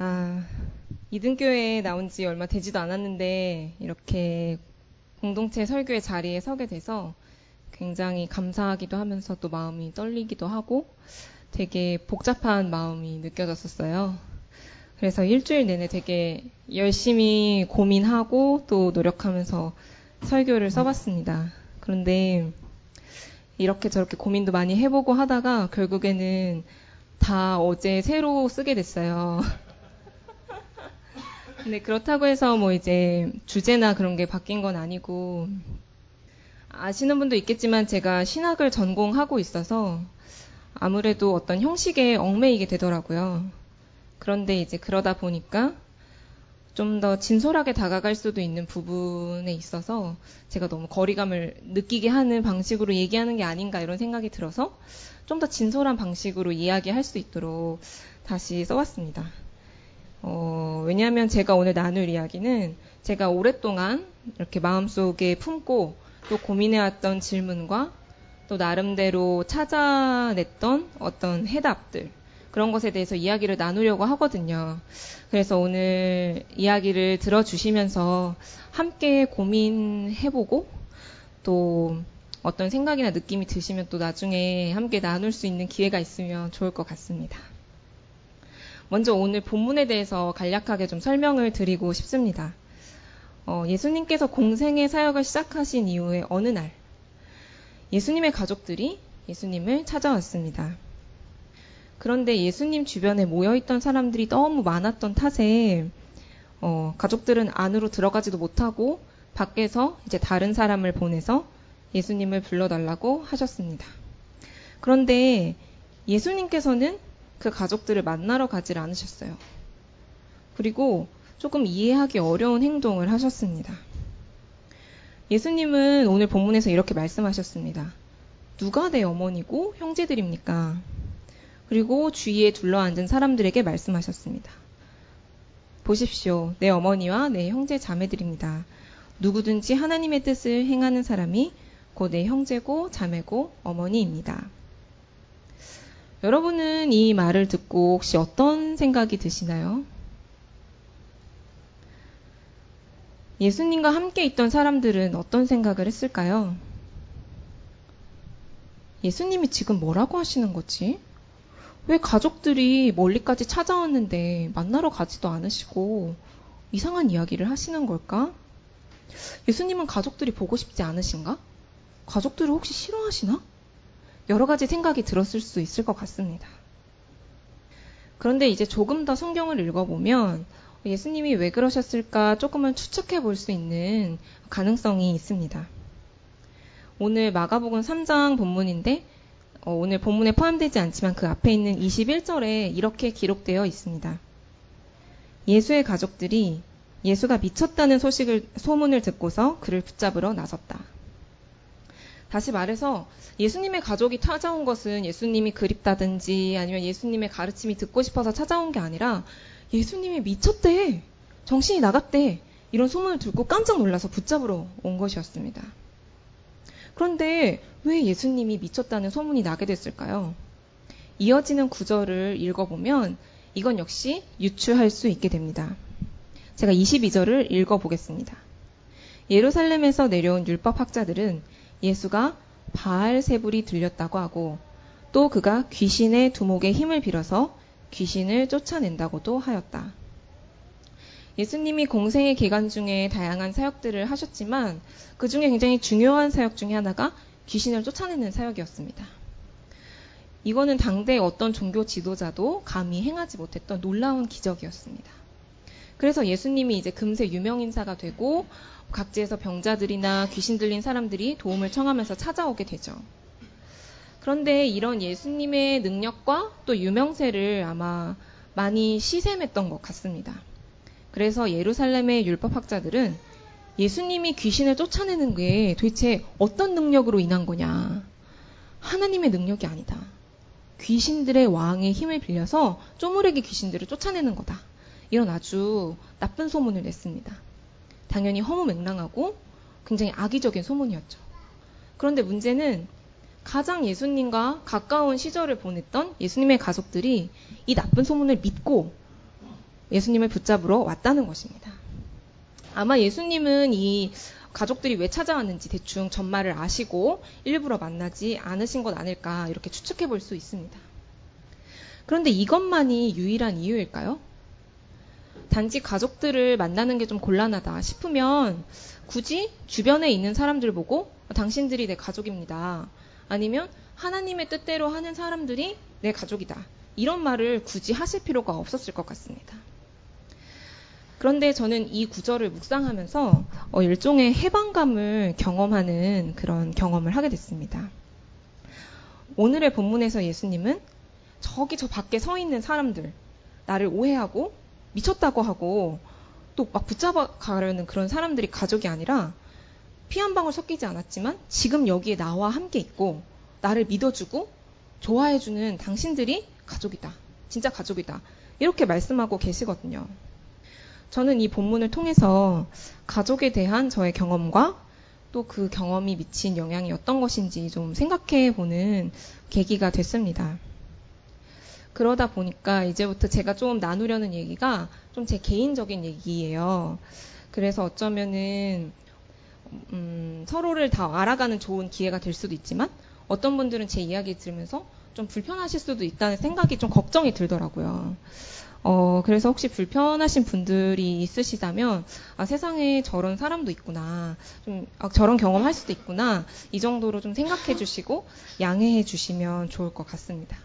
아, 이등교회에 나온 지 얼마 되지도 않았는데 이렇게 공동체 설교의 자리에 서게 돼서 굉장히 감사하기도 하면서 또 마음이 떨리기도 하고 되게 복잡한 마음이 느껴졌었어요. 그래서 일주일 내내 되게 열심히 고민하고 또 노력하면서 설교를 써봤습니다. 그런데 이렇게 저렇게 고민도 많이 해보고 하다가 결국에는 다 어제 새로 쓰게 됐어요. 근데 그렇다고 해서 뭐 이제 주제나 그런 게 바뀐 건 아니고 아시는 분도 있겠지만 제가 신학을 전공하고 있어서 아무래도 어떤 형식에 얽매이게 되더라고요. 그런데 이제 그러다 보니까 좀 더 진솔하게 다가갈 수도 있는 부분에 있어서 제가 너무 거리감을 느끼게 하는 방식으로 얘기하는 게 아닌가 이런 생각이 들어서 좀 더 진솔한 방식으로 이야기할 수 있도록 다시 써왔습니다. 어, 왜냐하면 제가 오늘 나눌 이야기는 제가 오랫동안 이렇게 마음속에 품고 또 고민해왔던 질문과 또 나름대로 찾아냈던 어떤 해답들 그런 것에 대해서 이야기를 나누려고 하거든요. 그래서 오늘 이야기를 들어주시면서 함께 고민해보고 또 어떤 생각이나 느낌이 드시면 또 나중에 함께 나눌 수 있는 기회가 있으면 좋을 것 같습니다. 먼저 오늘 본문에 대해서 간략하게 좀 설명을 드리고 싶습니다. 어, 예수님께서 공생의 사역을 시작하신 이후에 어느 날 예수님의 가족들이 예수님을 찾아왔습니다. 그런데 예수님 주변에 모여있던 사람들이 너무 많았던 탓에 어, 가족들은 안으로 들어가지도 못하고 밖에서 이제 다른 사람을 보내서 예수님을 불러달라고 하셨습니다. 그런데 예수님께서는 그 가족들을 만나러 가질 않으셨어요. 그리고 조금 이해하기 어려운 행동을 하셨습니다. 예수님은 오늘 본문에서 이렇게 말씀하셨습니다. 누가 내 어머니고 형제들입니까? 그리고 주위에 둘러앉은 사람들에게 말씀하셨습니다. 보십시오. 내 어머니와 내 형제 자매들입니다. 누구든지 하나님의 뜻을 행하는 사람이 곧 내 형제고 자매고 어머니입니다. 여러분은 이 말을 듣고 혹시 어떤 생각이 드시나요? 예수님과 함께 있던 사람들은 어떤 생각을 했을까요? 예수님이 지금 뭐라고 하시는 거지? 왜 가족들이 멀리까지 찾아왔는데 만나러 가지도 않으시고 이상한 이야기를 하시는 걸까? 예수님은 가족들이 보고 싶지 않으신가? 가족들을 혹시 싫어하시나? 여러 가지 생각이 들었을 수 있을 것 같습니다. 그런데 이제 조금 더 성경을 읽어보면 예수님이 왜 그러셨을까 조금은 추측해 볼 수 있는 가능성이 있습니다. 오늘 마가복음 3장 본문인데 어, 오늘 본문에 포함되지 않지만 그 앞에 있는 21절에 이렇게 기록되어 있습니다. 예수의 가족들이 예수가 미쳤다는 소식을 소문을 듣고서 그를 붙잡으러 나섰다. 다시 말해서 예수님의 가족이 찾아온 것은 예수님이 그립다든지 아니면 예수님의 가르침이 듣고 싶어서 찾아온 게 아니라 예수님이 미쳤대. 정신이 나갔대. 이런 소문을 듣고 깜짝 놀라서 붙잡으러 온 것이었습니다. 그런데 왜 예수님이 미쳤다는 소문이 나게 됐을까요? 이어지는 구절을 읽어보면 이건 역시 유추할 수 있게 됩니다. 제가 22절을 읽어보겠습니다. 예루살렘에서 내려온 율법학자들은 예수가 바알 세불이 들렸다고 하고 또 그가 귀신의 두목의 힘을 빌어서 귀신을 쫓아낸다고도 하였다. 예수님이 공생의 기간 중에 다양한 사역들을 하셨지만 그 중에 굉장히 중요한 사역 중에 하나가 귀신을 쫓아내는 사역이었습니다. 이거는 당대 어떤 종교 지도자도 감히 행하지 못했던 놀라운 기적이었습니다. 그래서 예수님이 이제 금세 유명인사가 되고 각지에서 병자들이나 귀신 들린 사람들이 도움을 청하면서 찾아오게 되죠. 그런데 이런 예수님의 능력과 또 유명세를 아마 많이 시샘했던 것 같습니다. 그래서 예루살렘의 율법학자들은 예수님이 귀신을 쫓아내는 게 도대체 어떤 능력으로 인한 거냐. 하나님의 능력이 아니다. 귀신들의 왕의 힘을 빌려서 쪼무레기 귀신들을 쫓아내는 거다. 이런 아주 나쁜 소문을 냈습니다. 당연히 허무맹랑하고 굉장히 악의적인 소문이었죠. 그런데 문제는 가장 예수님과 가까운 시절을 보냈던 예수님의 가족들이 이 나쁜 소문을 믿고 예수님을 붙잡으러 왔다는 것입니다. 아마 예수님은 이 가족들이 왜 찾아왔는지 대충 전말을 아시고 일부러 만나지 않으신 것 아닐까 이렇게 추측해 볼 수 있습니다. 그런데 이것만이 유일한 이유일까요? 단지 가족들을 만나는 게 좀 곤란하다 싶으면 굳이 주변에 있는 사람들 보고 당신들이 내 가족입니다. 아니면 하나님의 뜻대로 하는 사람들이 내 가족이다. 이런 말을 굳이 하실 필요가 없었을 것 같습니다. 그런데 저는 이 구절을 묵상하면서 어, 일종의 해방감을 경험하는 그런 경험을 하게 됐습니다. 오늘의 본문에서 예수님은 저기 저 밖에 서 있는 사람들, 나를 오해하고 미쳤다고 하고 또 막 붙잡아 가려는 그런 사람들이 가족이 아니라 피 한 방울 섞이지 않았지만 지금 여기에 나와 함께 있고 나를 믿어주고 좋아해주는 당신들이 가족이다. 진짜 가족이다. 이렇게 말씀하고 계시거든요. 저는 이 본문을 통해서 가족에 대한 저의 경험과 또 그 경험이 미친 영향이 어떤 것인지 좀 생각해 보는 계기가 됐습니다. 그러다 보니까 이제부터 제가 좀 나누려는 얘기가 좀 제 개인적인 얘기예요. 그래서 어쩌면은 음, 서로를 다 알아가는 좋은 기회가 될 수도 있지만 어떤 분들은 제 이야기 들으면서 좀 불편하실 수도 있다는 생각이 좀 걱정이 들더라고요. 어, 그래서 혹시 불편하신 분들이 있으시다면, 아, 세상에 저런 사람도 있구나. 좀, 아, 저런 경험할 수도 있구나. 이 정도로 좀 생각해 주시고, 양해해 주시면 좋을 것 같습니다.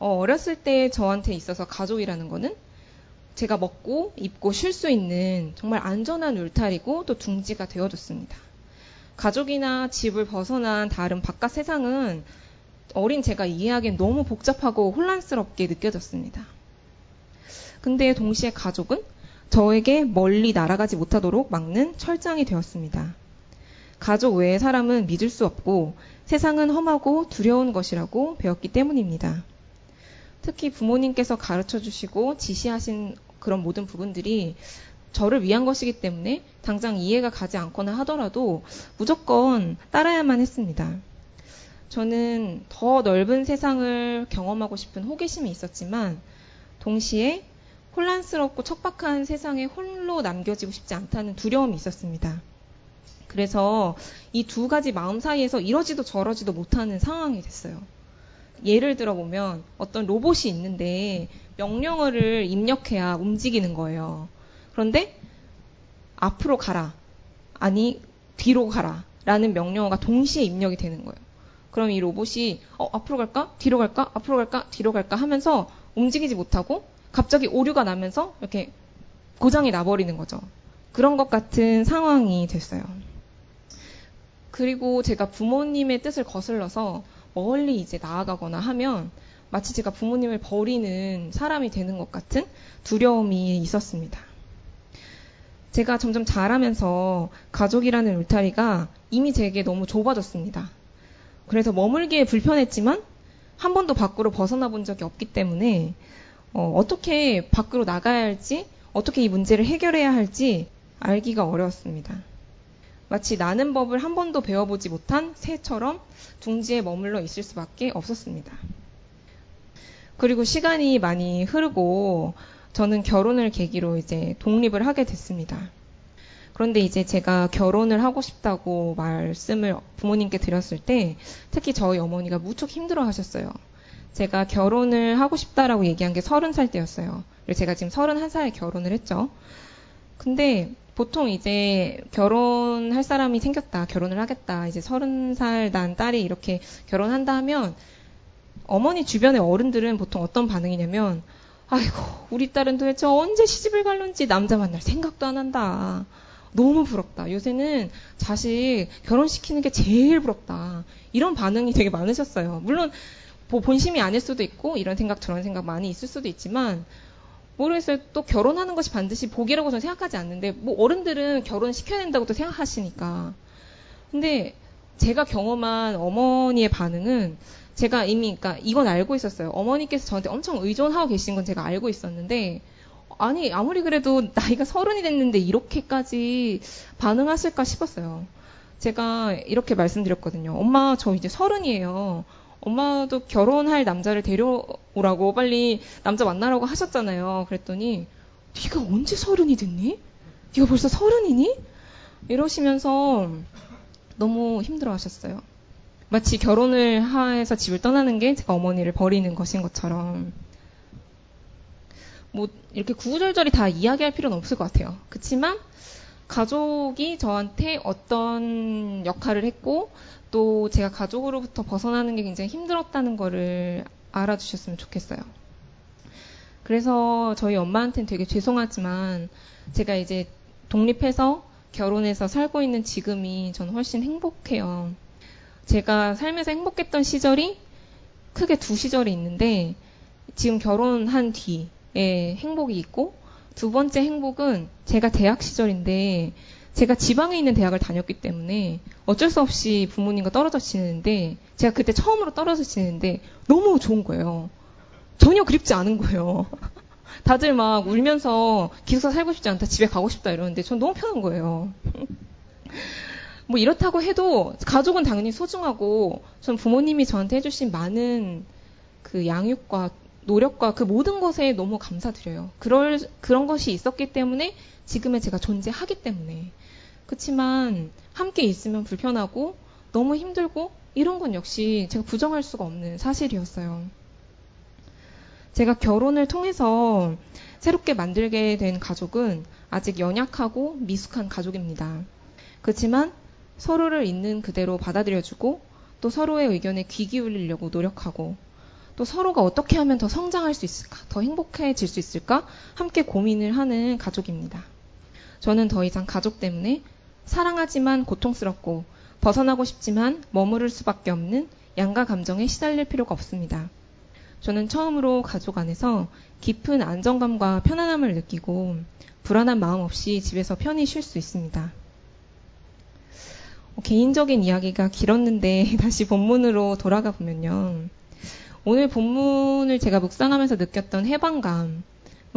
어, 어렸을 때 저한테 있어서 가족이라는 거는 제가 먹고 입고 쉴 수 있는 정말 안전한 울타리고 또 둥지가 되어줬습니다. 가족이나 집을 벗어난 다른 바깥 세상은 어린 제가 이해하기엔 너무 복잡하고 혼란스럽게 느껴졌습니다. 근데 동시에 가족은 저에게 멀리 날아가지 못하도록 막는 철장이 되었습니다. 가족 외의 사람은 믿을 수 없고 세상은 험하고 두려운 것이라고 배웠기 때문입니다. 특히 부모님께서 가르쳐 주시고 지시하신 그런 모든 부분들이 저를 위한 것이기 때문에 당장 이해가 가지 않거나 하더라도 무조건 따라야만 했습니다. 저는 더 넓은 세상을 경험하고 싶은 호기심이 있었지만 동시에 혼란스럽고 척박한 세상에 홀로 남겨지고 싶지 않다는 두려움이 있었습니다. 그래서 이 두 가지 마음 사이에서 이러지도 저러지도 못하는 상황이 됐어요. 예를 들어 보면 어떤 로봇이 있는데 명령어를 입력해야 움직이는 거예요. 그런데 앞으로 가라. 아니, 뒤로 가라. 라는 명령어가 동시에 입력이 되는 거예요. 그럼 이 로봇이 어, 앞으로 갈까? 뒤로 갈까? 앞으로 갈까? 뒤로 갈까? 하면서 움직이지 못하고 갑자기 오류가 나면서 이렇게 고장이 나버리는 거죠. 그런 것 같은 상황이 됐어요. 그리고 제가 부모님의 뜻을 거슬러서 멀리 이제 나아가거나 하면 마치 제가 부모님을 버리는 사람이 되는 것 같은 두려움이 있었습니다. 제가 점점 자라면서 가족이라는 울타리가 이미 제게 너무 좁아졌습니다. 그래서 머물기에 불편했지만 한 번도 밖으로 벗어나 본 적이 없기 때문에 어, 떻게 밖으로 나가야 할지 어떻게 이 문제를 해결해야 할지 알기가 어려웠습니다. 마치 나는 법을 한 번도 배워보지 못한 새처럼 둥지에 머물러 있을 수밖에 없었습니다. 그리고 시간이 많이 흐르고 저는 결혼을 계기로 이제 독립을 하게 됐습니다. 그런데 이제 제가 결혼을 하고 싶다고 말씀을 부모님께 드렸을 때 특히 저희 어머니가 무척 힘들어 하셨어요. 제가 결혼을 하고 싶다라고 얘기한 게 서른 살 때였어요. 제가 지금 서른 한 살에 결혼을 했죠. 근데 보통 이제 결혼할 사람이 생겼다, 결혼을 하겠다, 이제 서른 살 난 딸이 이렇게 결혼한다 하면 어머니 주변의 어른들은 보통 어떤 반응이냐면 아이고 우리 딸은 도대체 언제 시집을 갈런지 남자 만날 생각도 안 한다. 너무 부럽다. 요새는 자식 결혼시키는 게 제일 부럽다. 이런 반응이 되게 많으셨어요. 물론 뭐 본심이 아닐 수도 있고 이런 생각 저런 생각 많이 있을 수도 있지만 모르겠어요. 또 결혼하는 것이 반드시 복이라고 저는 생각하지 않는데 뭐 어른들은 결혼 시켜야 된다고 또 생각하시니까. 근데 제가 경험한 어머니의 반응은 제가 이미 그러니까 이건 알고 있었어요. 어머니께서 저한테 엄청 의존하고 계신 건 제가 알고 있었는데 아니 아무리 그래도 나이가 서른이 됐는데 이렇게까지 반응하실까 싶었어요. 제가 이렇게 말씀드렸거든요. 엄마 저 이제 서른이에요. 엄마도 결혼할 남자를 데려오라고 빨리 남자 만나라고 하셨잖아요. 그랬더니 네가 언제 서른이 됐니? 네가 벌써 서른이니? 이러시면서 너무 힘들어 하셨어요. 마치 결혼을 해서 집을 떠나는 게 제가 어머니를 버리는 것인 것처럼. 뭐, 이렇게 구구절절히 다 이야기할 필요는 없을 것 같아요. 그치만, 가족이 저한테 어떤 역할을 했고, 또 제가 가족으로부터 벗어나는 게 굉장히 힘들었다는 거를 알아주셨으면 좋겠어요. 그래서 저희 엄마한테는 되게 죄송하지만, 제가 이제 독립해서 결혼해서 살고 있는 지금이 저는 훨씬 행복해요. 제가 살면서 행복했던 시절이 크게 두 시절이 있는데 지금 결혼한 뒤에 행복이 있고 두 번째 행복은 제가 대학 시절인데 제가 지방에 있는 대학을 다녔기 때문에 어쩔 수 없이 부모님과 떨어져 지내는데 제가 그때 처음으로 떨어져 지내는데 너무 좋은 거예요. 전혀 그립지 않은 거예요. 다들 막 울면서 기숙사 살고 싶지 않다, 집에 가고 싶다 이러는데 전 너무 편한 거예요. 뭐 이렇다고 해도 가족은 당연히 소중하고 전 부모님이 저한테 해주신 많은 그 양육과 노력과 그 모든 것에 너무 감사드려요. 그럴 그런 것이 있었기 때문에 지금의 제가 존재하기 때문에 그렇지만 함께 있으면 불편하고 너무 힘들고 이런 건 역시 제가 부정할 수가 없는 사실이었어요. 제가 결혼을 통해서 새롭게 만들게 된 가족은 아직 연약하고 미숙한 가족입니다. 그렇지만 서로를 있는 그대로 받아들여주고 또 서로의 의견에 귀 기울이려고 노력하고 또 서로가 어떻게 하면 더 성장할 수 있을까, 더 행복해질 수 있을까 함께 고민을 하는 가족입니다. 저는 더 이상 가족 때문에 사랑하지만 고통스럽고 벗어나고 싶지만 머무를 수밖에 없는 양가 감정에 시달릴 필요가 없습니다. 저는 처음으로 가족 안에서 깊은 안정감과 편안함을 느끼고 불안한 마음 없이 집에서 편히 쉴 수 있습니다. 뭐 개인적인 이야기가 길었는데 다시 본문으로 돌아가 보면요. 오늘 본문을 제가 묵상하면서 느꼈던 해방감은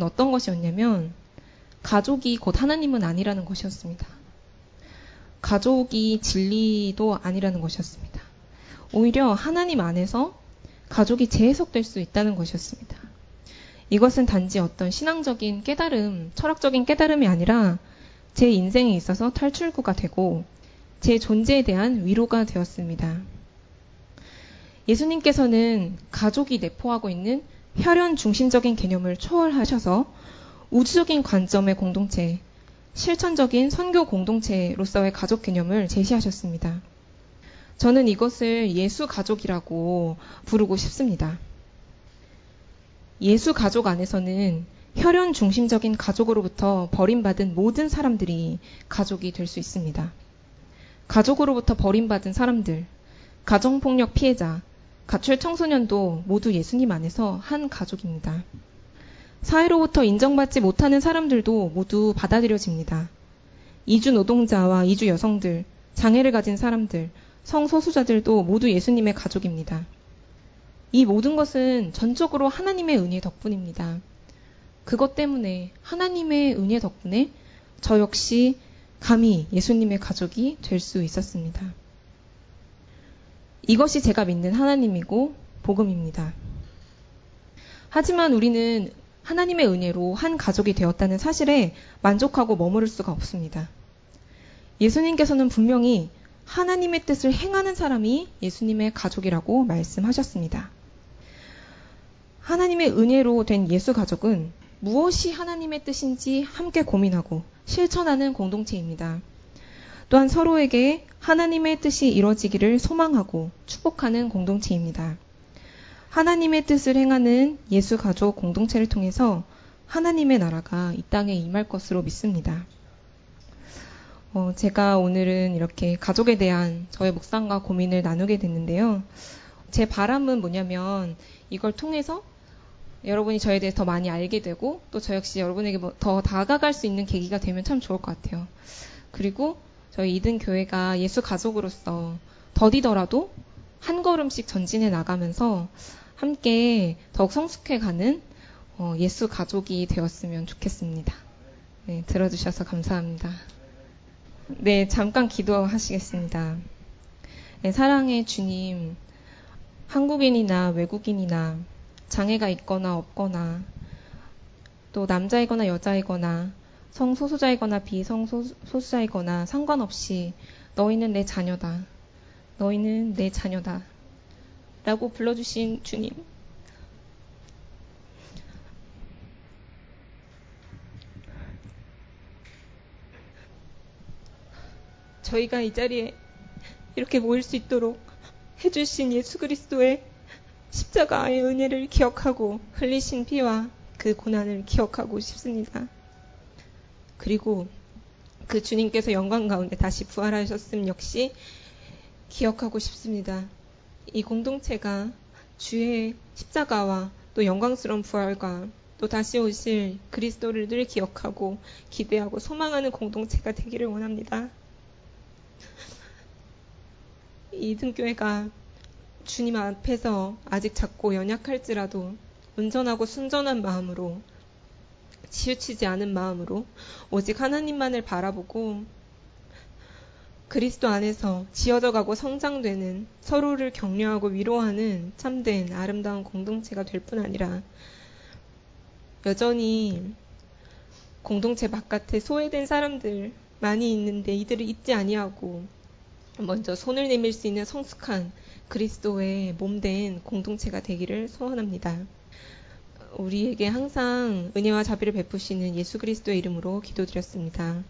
어떤 것이었냐면 가족이 곧 하나님은 아니라는 것이었습니다. 가족이 진리도 아니라는 것이었습니다. 오히려 하나님 안에서 가족이 재해석될 수 있다는 것이었습니다. 이것은 단지 어떤 신앙적인 깨달음, 철학적인 깨달음이 아니라 제 인생에 있어서 탈출구가 되고 제 존재에 대한 위로가 되었습니다. 예수님께서는 가족이 내포하고 있는 혈연 중심적인 개념을 초월하셔서 우주적인 관점의 공동체, 실천적인 선교 공동체로서의 가족 개념을 제시하셨습니다. 저는 이것을 예수 가족이라고 부르고 싶습니다. 예수 가족 안에서는 혈연 중심적인 가족으로부터 버림받은 모든 사람들이 가족이 될 수 있습니다. 가족으로부터 버림받은 사람들, 가정폭력 피해자, 가출 청소년도 모두 예수님 안에서 한 가족입니다. 사회로부터 인정받지 못하는 사람들도 모두 받아들여집니다. 이주 노동자와 이주 여성들, 장애를 가진 사람들, 성소수자들도 모두 예수님의 가족입니다. 이 모든 것은 전적으로 하나님의 은혜 덕분입니다. 그것 때문에 하나님의 은혜 덕분에 저 역시 감히 예수님의 가족이 될 수 있었습니다. 이것이 제가 믿는 하나님이고 복음입니다. 하지만 우리는 하나님의 은혜로 한 가족이 되었다는 사실에 만족하고 머무를 수가 없습니다. 예수님께서는 분명히 하나님의 뜻을 행하는 사람이 예수님의 가족이라고 말씀하셨습니다. 하나님의 은혜로 된 예수 가족은 무엇이 하나님의 뜻인지 함께 고민하고 실천하는 공동체입니다. 또한 서로에게 하나님의 뜻이 이루어지기를 소망하고 축복하는 공동체입니다. 하나님의 뜻을 행하는 예수 가족 공동체를 통해서 하나님의 나라가 이 땅에 임할 것으로 믿습니다. 어, 제가 오늘은 이렇게 가족에 대한 저의 묵상과 고민을 나누게 됐는데요. 제 바람은 뭐냐면 이걸 통해서 여러분이 저에 대해서 더 많이 알게 되고 또 저 역시 여러분에게 뭐더 다가갈 수 있는 계기가 되면 참 좋을 것 같아요. 그리고 저희 이든 교회가 예수 가족으로서 더디더라도 한 걸음씩 전진해 나가면서 함께 더욱 성숙해 가는 어, 예수 가족이 되었으면 좋겠습니다. 네, 들어주셔서 감사합니다. 네, 잠깐 기도하시겠습니다. 네, 사랑의 주님, 한국인이나 외국인이나 장애가 있거나 없거나 또 남자이거나 여자이거나 성소수자이거나 비성소수자이거나 상관없이 너희는 내 자녀다. 너희는 내 자녀다. 라고 불러주신 주님. 저희가 이 자리에 이렇게 모일 수 있도록 해주신 예수 그리스도의 십자가의 은혜를 기억하고 흘리신 피와 그 고난을 기억하고 싶습니다. 그리고 그 주님께서 영광 가운데 다시 부활하셨음 역시 기억하고 싶습니다. 이 공동체가 주의 십자가와 또 영광스러운 부활과 또 다시 오실 그리스도를 늘 기억하고 기대하고 소망하는 공동체가 되기를 원합니다. 이 등교회가 주님 앞에서 아직 작고 연약할지라도 온전하고 순전한 마음으로 치우치지 않은 마음으로 오직 하나님만을 바라보고 그리스도 안에서 지어져 가고 성장되는 서로를 격려하고 위로하는 참된 아름다운 공동체가 될 뿐 아니라 여전히 공동체 바깥에 소외된 사람들 많이 있는데 이들을 잊지 아니하고 먼저 손을 내밀 수 있는 성숙한 그리스도의 몸 된 공동체가 되기를 소원합니다. 우리에게 항상 은혜와 자비를 베푸시는 예수 그리스도의 이름으로 기도드렸습니다.